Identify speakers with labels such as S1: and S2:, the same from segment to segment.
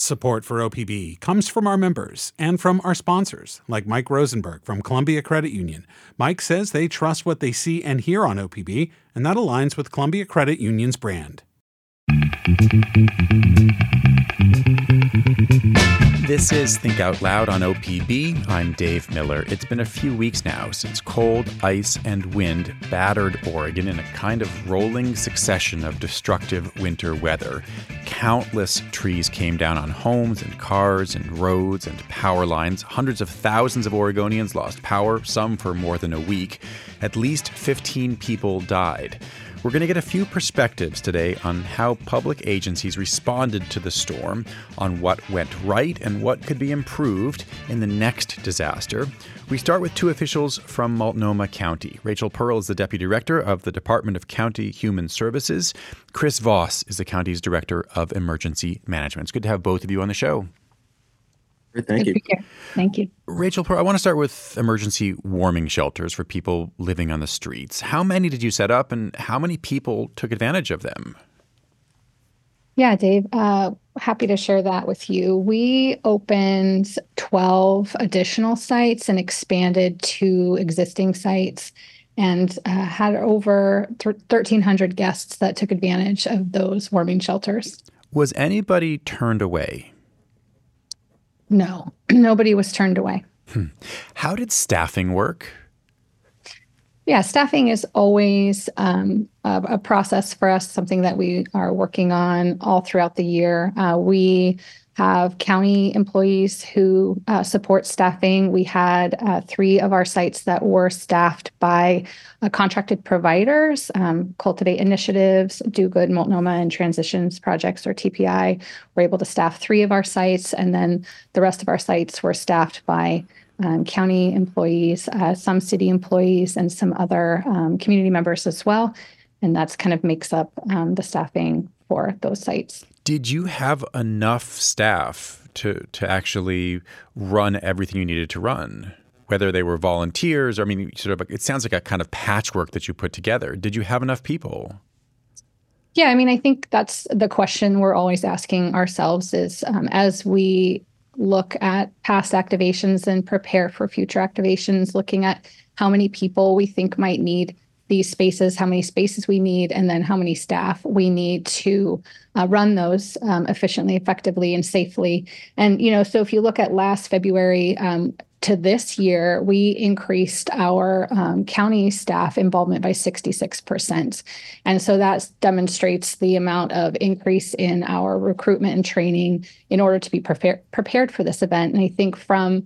S1: Support for OPB comes from our members and from our sponsors, like Mike Rosenberg from Columbia Credit Union. Mike says they trust what they see and hear on OPB, and that aligns with Columbia Credit Union's brand.
S2: This is Think Out Loud on OPB. I'm Dave Miller. It's been a few weeks now since cold, ice, and wind battered Oregon in a kind of rolling succession of destructive winter weather. Countless trees came down on homes and cars and roads and power lines. Hundreds of thousands of Oregonians lost power, some for more than a week. At least 15 people died. We're going to get a few perspectives today on how public agencies responded to the storm, on what went right and what could be improved in the next disaster. We start with two officials from Multnomah County. Rachel Pearl is the Deputy Director of the Department of County Human Services. Chris Voss is the county's Director of Emergency Management. It's good to have both of you on the show.
S3: Thank you.
S4: Thank you.
S2: Rachel, I want to start with emergency warming shelters for people living on the streets. How many did you set up and how many people took advantage of them?
S4: Yeah, Dave, uh, happy to share that with you. We opened 12 additional sites and expanded to existing sites and uh, had over 1,300 guests that took advantage of those warming shelters.
S2: Was anybody turned away?
S4: No, nobody was turned away.
S2: Hmm. How did staffing work?
S4: Yeah, staffing is always um, a, a, process for us, something that we are working on all throughout the year. Uh, we have county employees who uh, support staffing. We had uh, three of our sites that were staffed by uh, contracted providers, um, Cultivate Initiatives, Do Good, Multnomah, and Transitions Projects, or TPI, were able to staff three of our sites. And then the rest of our sites were staffed by um, county employees, uh, some city employees, and some other um, community members as well. And that's kind of makes up um, the staffing for those sites.
S2: Did you have enough staff to to actually run everything you needed to run? Whether they were volunteers or I mean, sort of, it sounds like a kind of patchwork that you put together. Did you have enough people?
S4: Yeah, I mean, I think that's the question we're always asking ourselves is um, as we look at past activations and prepare for future activations, looking at how many people we think might need these spaces, how many spaces we need, and then how many staff we need to uh, run those um, efficiently, effectively, and safely. And you know, so if you look at last February. Um, to this year, we increased our um, county staff involvement by 66%. And so that demonstrates the amount of increase in our recruitment and training in order to be prepared prepared for this event. And I think from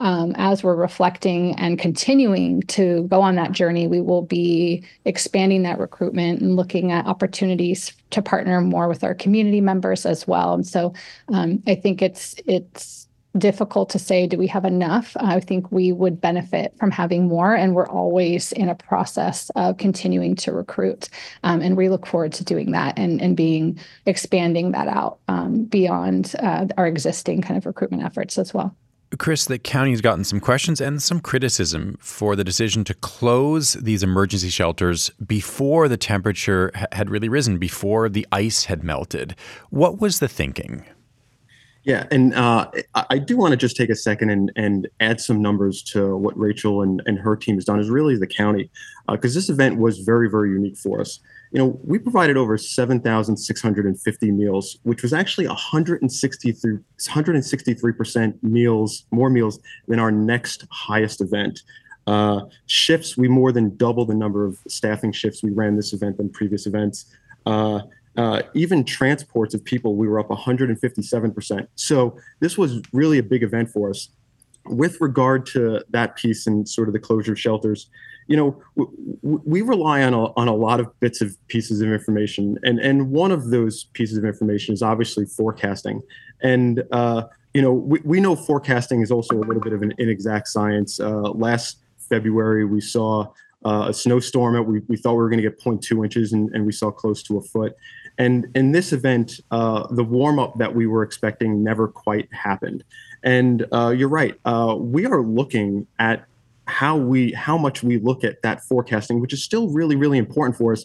S4: um, as we're reflecting and continuing to go on that journey, we will be expanding that recruitment and looking at opportunities to partner more with our community members as well. And so um, I think it's it's difficult to say do we have enough i think we would benefit from having more and we're always in a process of continuing to recruit um, and we look forward to doing that and, and being expanding that out um, beyond uh, our existing kind of recruitment efforts as well
S2: Chris, the county has gotten some questions and some criticism for the decision to close these emergency shelters before the temperature had really risen, before the ice had melted. What was the thinking?
S3: Yeah, and uh, I do want to just take a second and, and add some numbers to what Rachel and, and her team has done, is really the county, because uh, this event was very, very unique for us you know, we provided over 7,650 meals, which was actually 163, 163% meals, more meals than our next highest event. Uh, shifts, we more than double the number of staffing shifts we ran this event than previous events. Uh, uh, even transports of people, we were up 157%. So this was really a big event for us. With regard to that piece and sort of the closure of shelters, you know, w- we rely on a, on a lot of bits of pieces of information, and and one of those pieces of information is obviously forecasting, and uh, you know, we, we know forecasting is also a little bit of an inexact science. Uh, last February, we saw uh, a snowstorm. We, we thought we were going to get 0.2 inches, and, and we saw close to a foot. And in this event, uh, the warm up that we were expecting never quite happened. And uh, you're right. Uh, we are looking at how we how much we look at that forecasting which is still really really important for us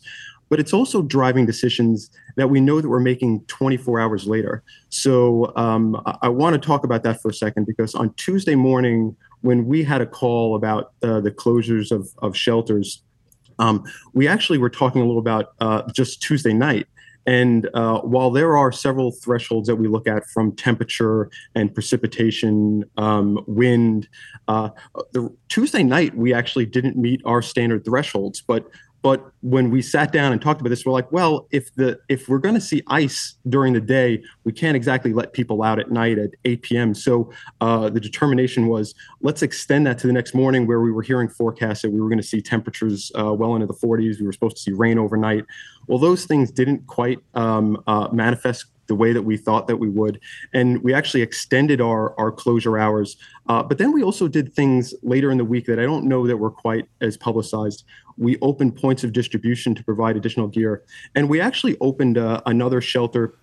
S3: but it's also driving decisions that we know that we're making 24 hours later. So um, I, I want to talk about that for a second because on Tuesday morning, when we had a call about uh, the closures of, of shelters, um, we actually were talking a little about uh, just Tuesday night. And uh, while there are several thresholds that we look at from temperature and precipitation, um, wind, uh, the Tuesday night we actually didn't meet our standard thresholds. But but when we sat down and talked about this, we're like, well, if the if we're going to see ice during the day, we can't exactly let people out at night at 8 p.m. So uh, the determination was, let's extend that to the next morning, where we were hearing forecasts that we were going to see temperatures uh, well into the 40s. We were supposed to see rain overnight. Well, those things didn't quite um, uh, manifest the way that we thought that we would. And we actually extended our, our closure hours. Uh, but then we also did things later in the week that I don't know that were quite as publicized. We opened points of distribution to provide additional gear. And we actually opened uh, another shelter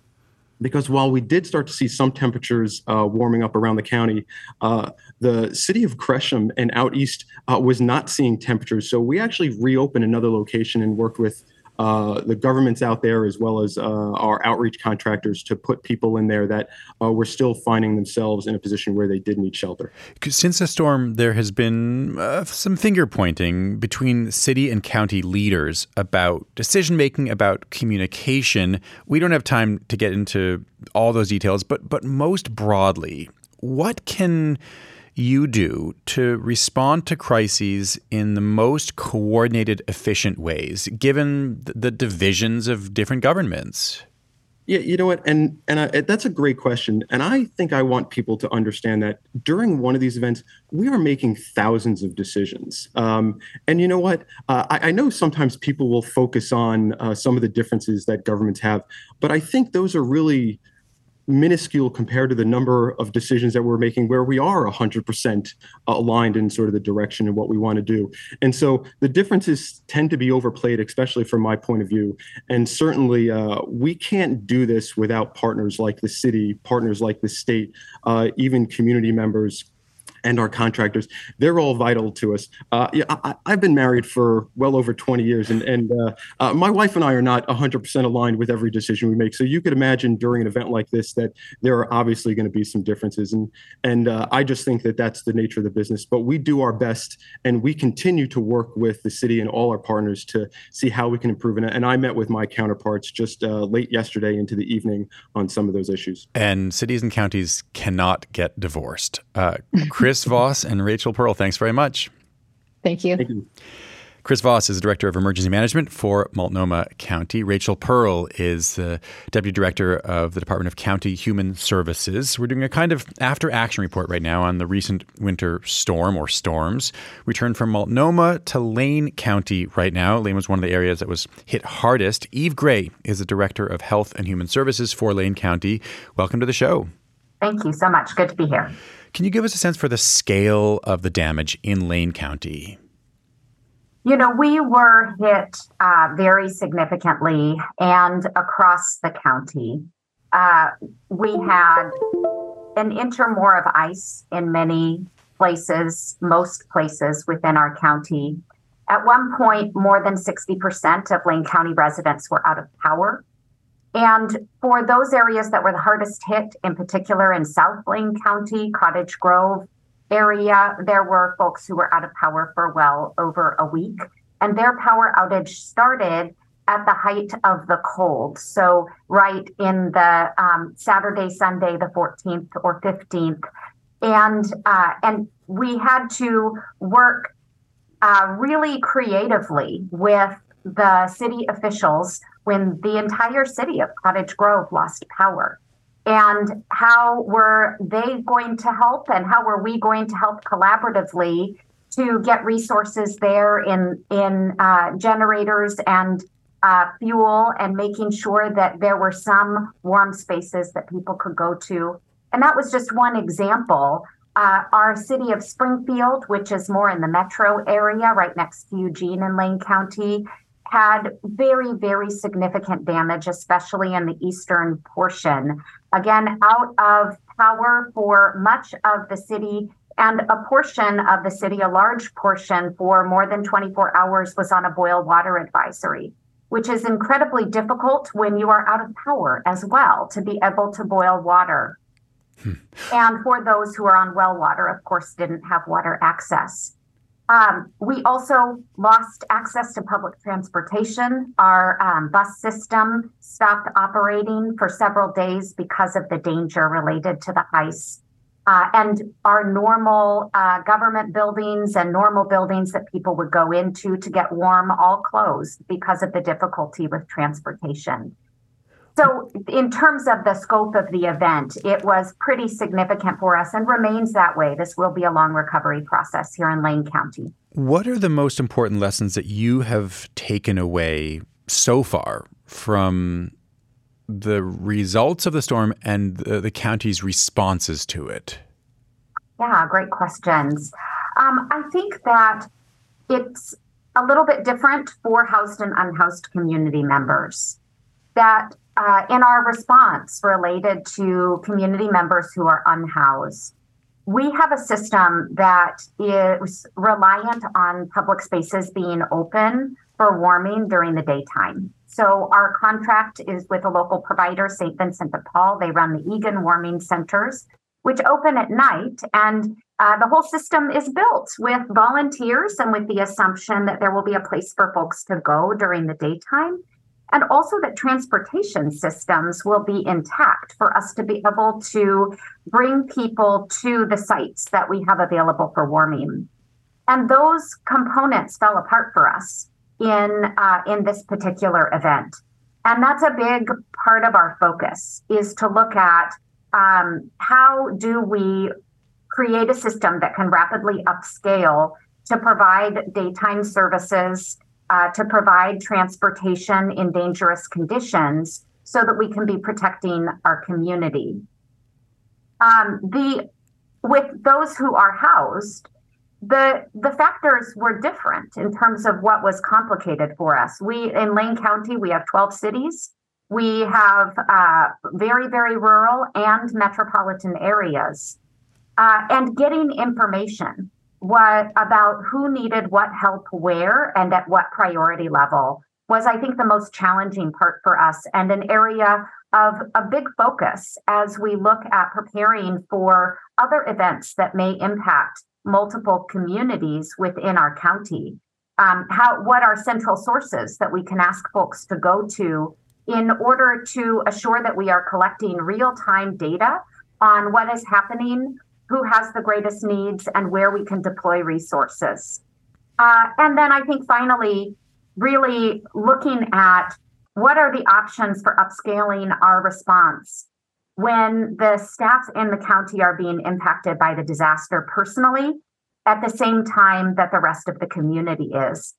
S3: because while we did start to see some temperatures uh, warming up around the county, uh, the city of Gresham and out east uh, was not seeing temperatures. So we actually reopened another location and worked with uh, the governments out there as well as uh, our outreach contractors to put people in there that uh, were still finding themselves in a position where they did need shelter.
S2: Since the storm, there has been uh, some finger pointing between city and county leaders about decision making, about communication. We don't have time to get into all those details, but but most broadly, what can you do to respond to crises in the most coordinated, efficient ways, given the divisions of different governments?
S3: Yeah, you know what, and and I, that's a great question, and I think I want people to understand that during one of these events, we are making thousands of decisions. Um, and you know what, uh, I, I, know sometimes people will focus on uh, some of the differences that governments have, but I think those are really minuscule compared to the number of decisions that we're making where we are 100% aligned in sort of the direction of what we want to do. And so the differences tend to be overplayed, especially from my point of view. And certainly uh, we can't do this without partners like the city, partners like the state, uh, even community members and our contractors. They're all vital to us. Uh, yeah, I, have been married for well over 20 years, and, and uh, uh, my wife and I are not 100% aligned with every decision we make. So you could imagine during an event like this that there are obviously going to be some differences, and and uh, I just think that that's the nature of the business. But we do our best, and we continue to work with the city and all our partners to see how we can improve. it. and I met with my counterparts just uh, late yesterday into the evening on some of those issues.
S2: And cities and counties cannot get divorced. Uh, Chris. Chris Voss and Rachel Pearl, thanks very much.
S4: Thank you. Thank you.
S2: Chris Voss is the Director of Emergency Management for Multnomah County. Rachel Pearl is the Deputy Director of the Department of County Human Services. We're doing a kind of after action report right now on the recent winter storm or storms. We turn from Multnomah to Lane County right now. Lane was one of the areas that was hit hardest. Eve Gray is the Director of Health and Human Services for Lane County. Welcome to the show.
S5: Thank you so much. Good to be here.
S2: Can you give us a sense for the scale of the damage in Lane County?
S5: You know, we were hit uh, very significantly and across the county. Uh, we had an inch or more of ice in many places, most places within our county. At one point, more than 60% of Lane County residents were out of power. And for those areas that were the hardest hit, in particular in South Lane County, Cottage Grove area, there were folks who were out of power for well over a week. And their power outage started at the height of the cold. So, right in the um, Saturday, Sunday, the 14th or 15th. And, uh, and we had to work uh, really creatively with the city officials when the entire city of Cottage Grove lost power. And how were they going to help, and how were we going to help collaboratively to get resources there in in uh, generators and uh, fuel, and making sure that there were some warm spaces that people could go to. And that was just one example. Uh, our city of Springfield, which is more in the metro area, right next to Eugene in Lane County, had very, very significant damage, especially in the eastern portion. Again, out of power for much of the city and a portion of the city, a large portion for more than 24 hours, was on a boil water advisory, which is incredibly difficult when you are out of power as well to be able to boil water. Hmm. And for those who are on well water, of course, didn't have water access. Um, we also lost access to public transportation. Our um, bus system stopped operating for several days because of the danger related to the ice. Uh, and our normal uh, government buildings and normal buildings that people would go into to get warm all closed because of the difficulty with transportation. So, in terms of the scope of the event, it was pretty significant for us and remains that way. This will be a long recovery process here in Lane County.
S2: What are the most important lessons that you have taken away so far from the results of the storm and the, the county's responses to it?
S5: Yeah, great questions. Um, I think that it's a little bit different for housed and unhoused community members. That uh, in our response related to community members who are unhoused, we have a system that is reliant on public spaces being open for warming during the daytime. So our contract is with a local provider, St. Vincent de Paul. They run the Egan Warming Centers, which open at night. And uh, the whole system is built with volunteers and with the assumption that there will be a place for folks to go during the daytime. And also that transportation systems will be intact for us to be able to bring people to the sites that we have available for warming. And those components fell apart for us in uh, in this particular event. And that's a big part of our focus is to look at um, how do we create a system that can rapidly upscale to provide daytime services, uh, to provide transportation in dangerous conditions so that we can be protecting our community. Um, the with those who are housed, the the factors were different in terms of what was complicated for us. We in Lane County we have 12 cities. We have uh, very very rural and metropolitan areas, uh, and getting information what about who needed what help where and at what priority level was I think the most challenging part for us and an area of a big focus as we look at preparing for other events that may impact multiple communities within our county. Um, how what are central sources that we can ask folks to go to in order to assure that we are collecting real-time data on what is happening, who has the greatest needs, and where we can deploy resources. Uh, and then I think finally, really looking at what are the options for upscaling our response when the staff in the county are being impacted by the disaster personally at the same time that the rest of the community is.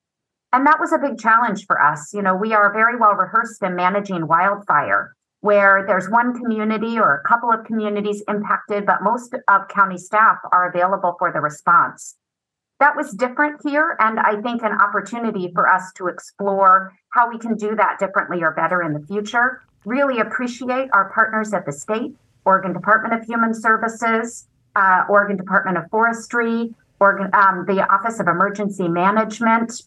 S5: And that was a big challenge for us. You know, we are very well rehearsed in managing wildfire, where there's one community or a couple of communities impacted, but most of county staff are available for the response. That was different here, and I think an opportunity for us to explore how we can do that differently or better in the future really appreciate our partners at the state, Oregon Department of Human Services, uh, Oregon Department of Forestry, Oregon, um, the Office of Emergency Management,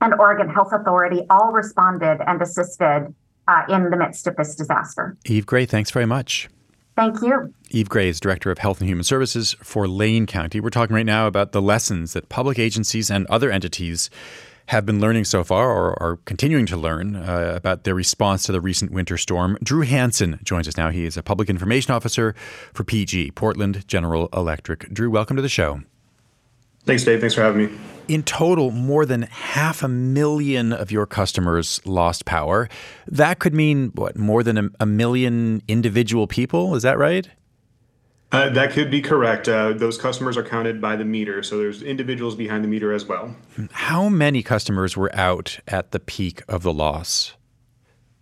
S5: and Oregon Health Authority all responded and assisted uh, in the midst of this disaster.
S2: Eve Gray, thanks very much.
S5: Thank you.
S2: Eve Gray is Director of Health and Human Services for Lane County. We're talking right now about the lessons that public agencies and other entities have been learning so far or are continuing to learn uh, about their response to the recent winter storm. Drew Hanson joins us now. He is a public information officer for PGE, Portland General Electric. Drew, welcome to the show.
S6: Thanks, Dave. Thanks for having me.
S2: In total, more than half a million of your customers lost power. That could mean, what, more than a, a million individual people? Is that right?
S6: Uh, that could be correct. Uh, those customers are counted by the meter, so there's individuals behind the meter as well.
S2: How many customers were out at the peak of the loss?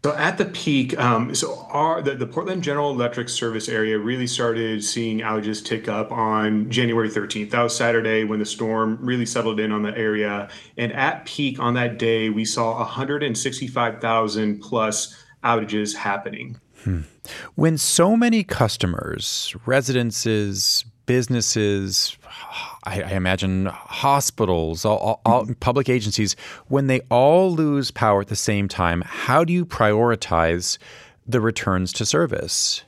S6: So at the peak, um, so our the, the Portland General Electric service area really started seeing outages tick up on January 13th. That was Saturday when the storm really settled in on the area. And at peak on that day, we saw 165,000 plus outages happening.
S2: Hmm. When so many customers, residences, businesses, I, I imagine hospitals, all, all, mm-hmm. public agencies, when they all lose power at the same time, how do you prioritize the returns to service?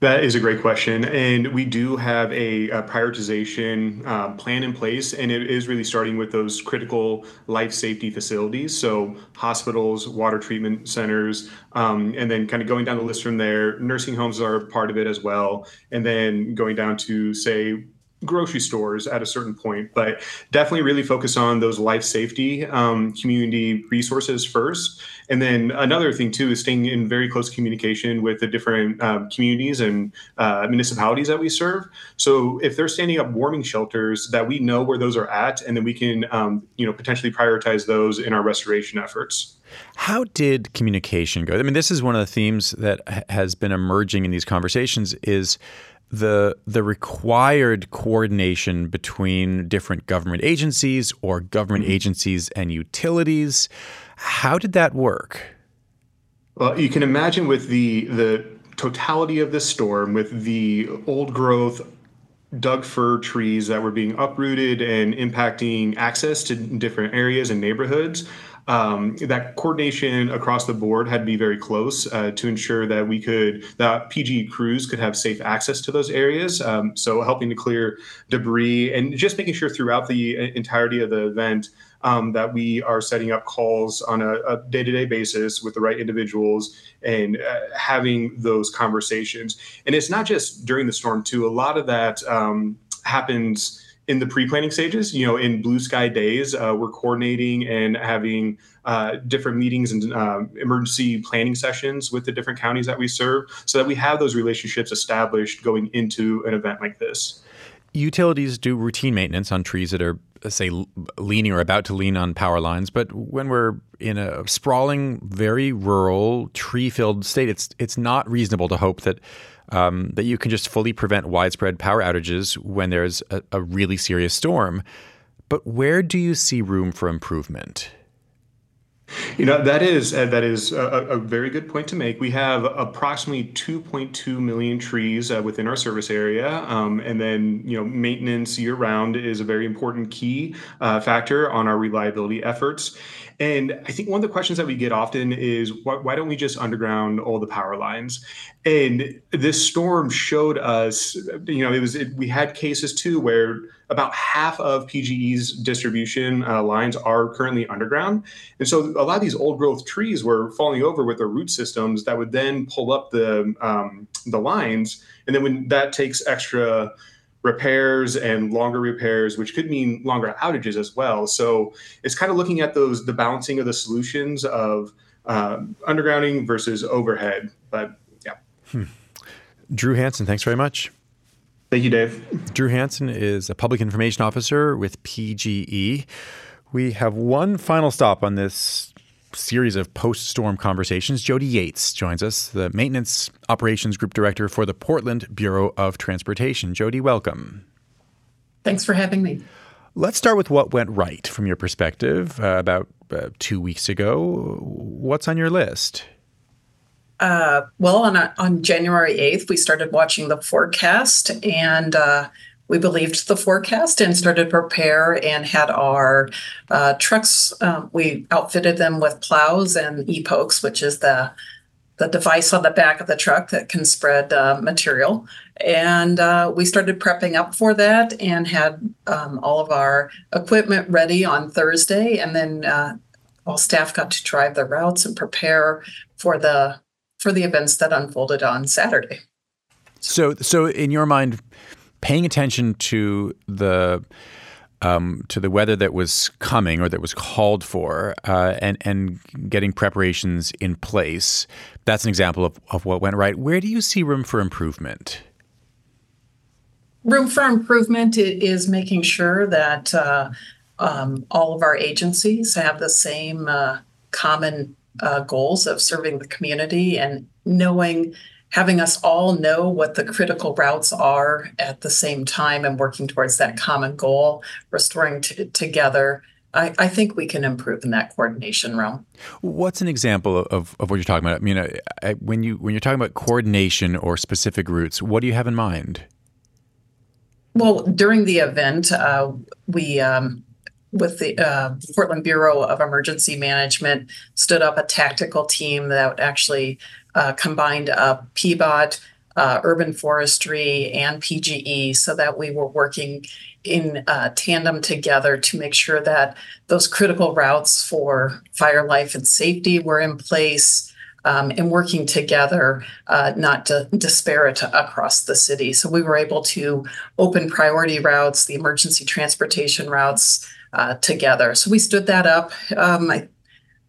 S6: That is a great question. And we do have a, a prioritization uh, plan in place, and it is really starting with those critical life safety facilities. So, hospitals, water treatment centers, um, and then kind of going down the list from there. Nursing homes are part of it as well. And then going down to, say, grocery stores at a certain point, but definitely really focus on those life safety um, community resources first. And then another thing too is staying in very close communication with the different um, communities and uh, municipalities that we serve. So if they're standing up warming shelters, that we know where those are at, and then we can um, you know potentially prioritize those in our restoration efforts.
S2: How did communication go? I mean, this is one of the themes that has been emerging in these conversations is the the required coordination between different government agencies or government mm-hmm. agencies and utilities. How did that work?
S6: Well, you can imagine with the the totality of this storm, with the old growth Doug fir trees that were being uprooted and impacting access to different areas and neighborhoods um, that coordination across the board had to be very close uh, to ensure that we could that PGE crews could have safe access to those areas. Um, so helping to clear debris and just making sure throughout the uh, entirety of the event um, that we are setting up calls on a, a, day-to-day basis with the right individuals and uh, having those conversations. And it's not just during the storm too. A lot of that um, happens in the pre-planning stages you know in blue sky days uh, we're coordinating and having uh, different meetings and uh, emergency planning sessions with the different counties that we serve so that we have those relationships established going into an event like this.
S2: Utilities do routine maintenance on trees that are say leaning or about to lean on power lines but when we're in a sprawling very rural tree filled state it's it's not reasonable to hope that um, that you can just fully prevent widespread power outages when there's a, a really serious storm. But where do you see room for improvement?
S6: You know that is uh, that is a, a, very good point to make. We have approximately 2.2 million trees uh, within our service area, um, and then you know maintenance year round is a very important key uh, factor on our reliability efforts. And I think one of the questions that we get often is why, why, don't we just underground all the power lines? And this storm showed us, you know, it was it, we had cases too where about half of PGE's distribution uh, lines are currently underground, and so a lot of these old growth trees were falling over with their root systems that would then pull up the um, the lines, and then when that takes extra repairs and longer repairs, which could mean longer outages as well. So it's kind of looking at those the balancing of the solutions of uh, undergrounding versus overhead. But yeah. Hmm.
S2: Drew Hanson, thanks very much.
S6: Thank you, Dave.
S2: Drew Hanson is a public information officer with PGE. We have one final stop on this series of post storm conversations. Jody Yates joins us, the Maintenance Operations Group Director for the Portland Bureau of Transportation. Jody, welcome.
S7: Thanks for having me.
S2: Let's start with what went right from your perspective uh, about uh, two weeks ago. What's on your list?
S7: Uh, well, on, on January 8th, we started watching the forecast and uh, we believed the forecast and started to prepare and had our uh, trucks. Um, we outfitted them with plows and V-boxes, which is the the device on the back of the truck that can spread uh, material. And uh, we started prepping up for that and had um, all of our equipment ready on Thursday. And then uh, all staff got to drive the routes and prepare for the for the events that unfolded on Saturday.
S2: So, so in your mind, paying attention to the um, to the weather that was coming or that was called for, uh, and and getting preparations in place. That's an example of, of what went right. Where do you see room for improvement?
S7: Room for improvement is making sure that uh, um, all of our agencies have the same uh, common uh, goals of serving the community and knowing having us all know what the critical routes are at the same time and working towards that common goal, restoring t- together. I, I, think we can improve in that coordination realm.
S2: What's an example of, of what you're talking about? I mean, I, I, when you when you're talking about coordination or specific routes, what do you have in mind?
S7: Well, during the event, uh, we um, with the uh, Portland Bureau of Emergency Management stood up a tactical team that actually uh, combined uh, PBOT, uh, urban forestry, and PGE so that we were working in uh, tandem together to make sure that those critical routes for fire life and safety were in place. Um, and working together, uh, not to disparate across the city. So we were able to open priority routes, the emergency transportation routes, uh, together. So we stood that up. Um, I,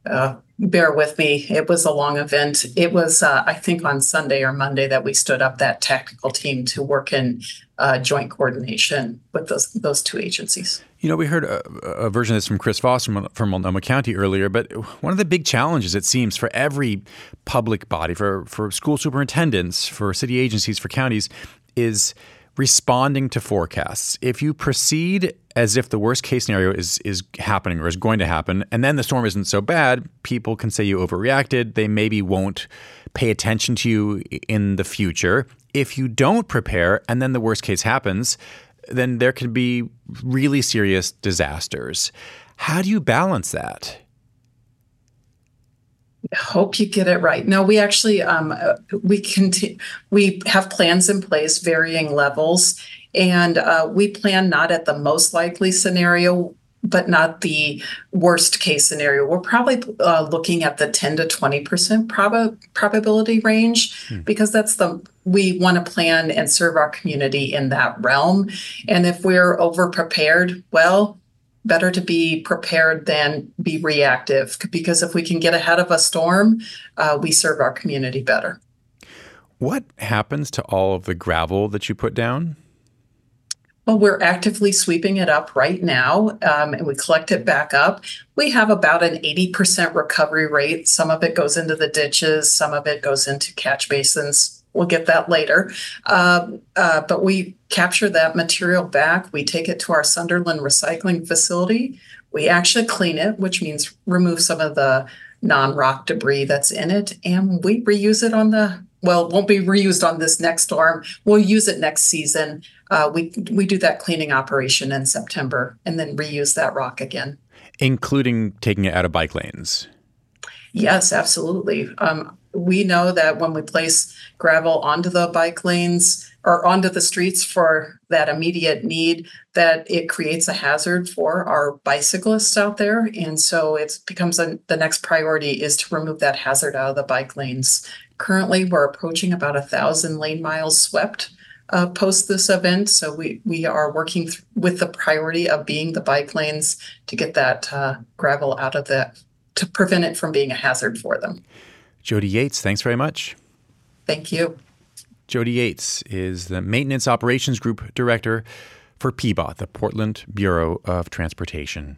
S7: uh, bear with me. It was a long event. It was, uh, I think, on Sunday or Monday that we stood up that tactical team to work in uh, joint coordination with those those two agencies.
S2: You know, we heard a, a, version of this from Chris Voss from, from Multnomah County earlier, but one of the big challenges, it seems, for every public body, for, for school superintendents, for city agencies, for counties, is responding to forecasts. If you proceed as if the worst case scenario is is happening or is going to happen, and then the storm isn't so bad, people can say you overreacted. They maybe won't pay attention to you in the future. If you don't prepare and then the worst case happens, then there could be really serious disasters. How do you balance that?
S7: I hope you get it right. No, we actually um, uh, we continue. We have plans in place, varying levels, and uh, we plan not at the most likely scenario, but not the worst case scenario. We're probably uh, looking at the ten to twenty percent prob- probability range hmm. because that's the we want to plan and serve our community in that realm. And if we're over prepared, well, better to be prepared than be reactive because if we can get ahead of a storm, uh, we serve our community better.
S2: What happens to all of the gravel that you put down?
S7: Well, we're actively sweeping it up right now um, and we collect it back up. We have about an 80% recovery rate. Some of it goes into the ditches, some of it goes into catch basins, we'll get that later. Uh, uh, but we capture that material back. We take it to our Sunderland recycling facility. We actually clean it, which means remove some of the non rock debris that's in it, and we reuse it on the well, it won't be reused on this next storm. We'll use it next season. Uh, we we do that cleaning operation in September and then reuse that rock again,
S2: including taking it out of bike lanes.
S7: Yes, absolutely. Um, we know that when we place gravel onto the bike lanes or onto the streets for that immediate need, that it creates a hazard for our bicyclists out there. And so it becomes a, the next priority is to remove that hazard out of the bike lanes. Currently, we're approaching about a thousand lane miles swept uh, post this event. So we we are working th- with the priority of being the bike lanes to get that uh, gravel out of that to prevent it from being a hazard for them.
S2: Jody Yates, thanks very much.
S7: Thank you.
S2: Jody Yates is the Maintenance Operations Group Director for PBOT, the Portland Bureau of Transportation.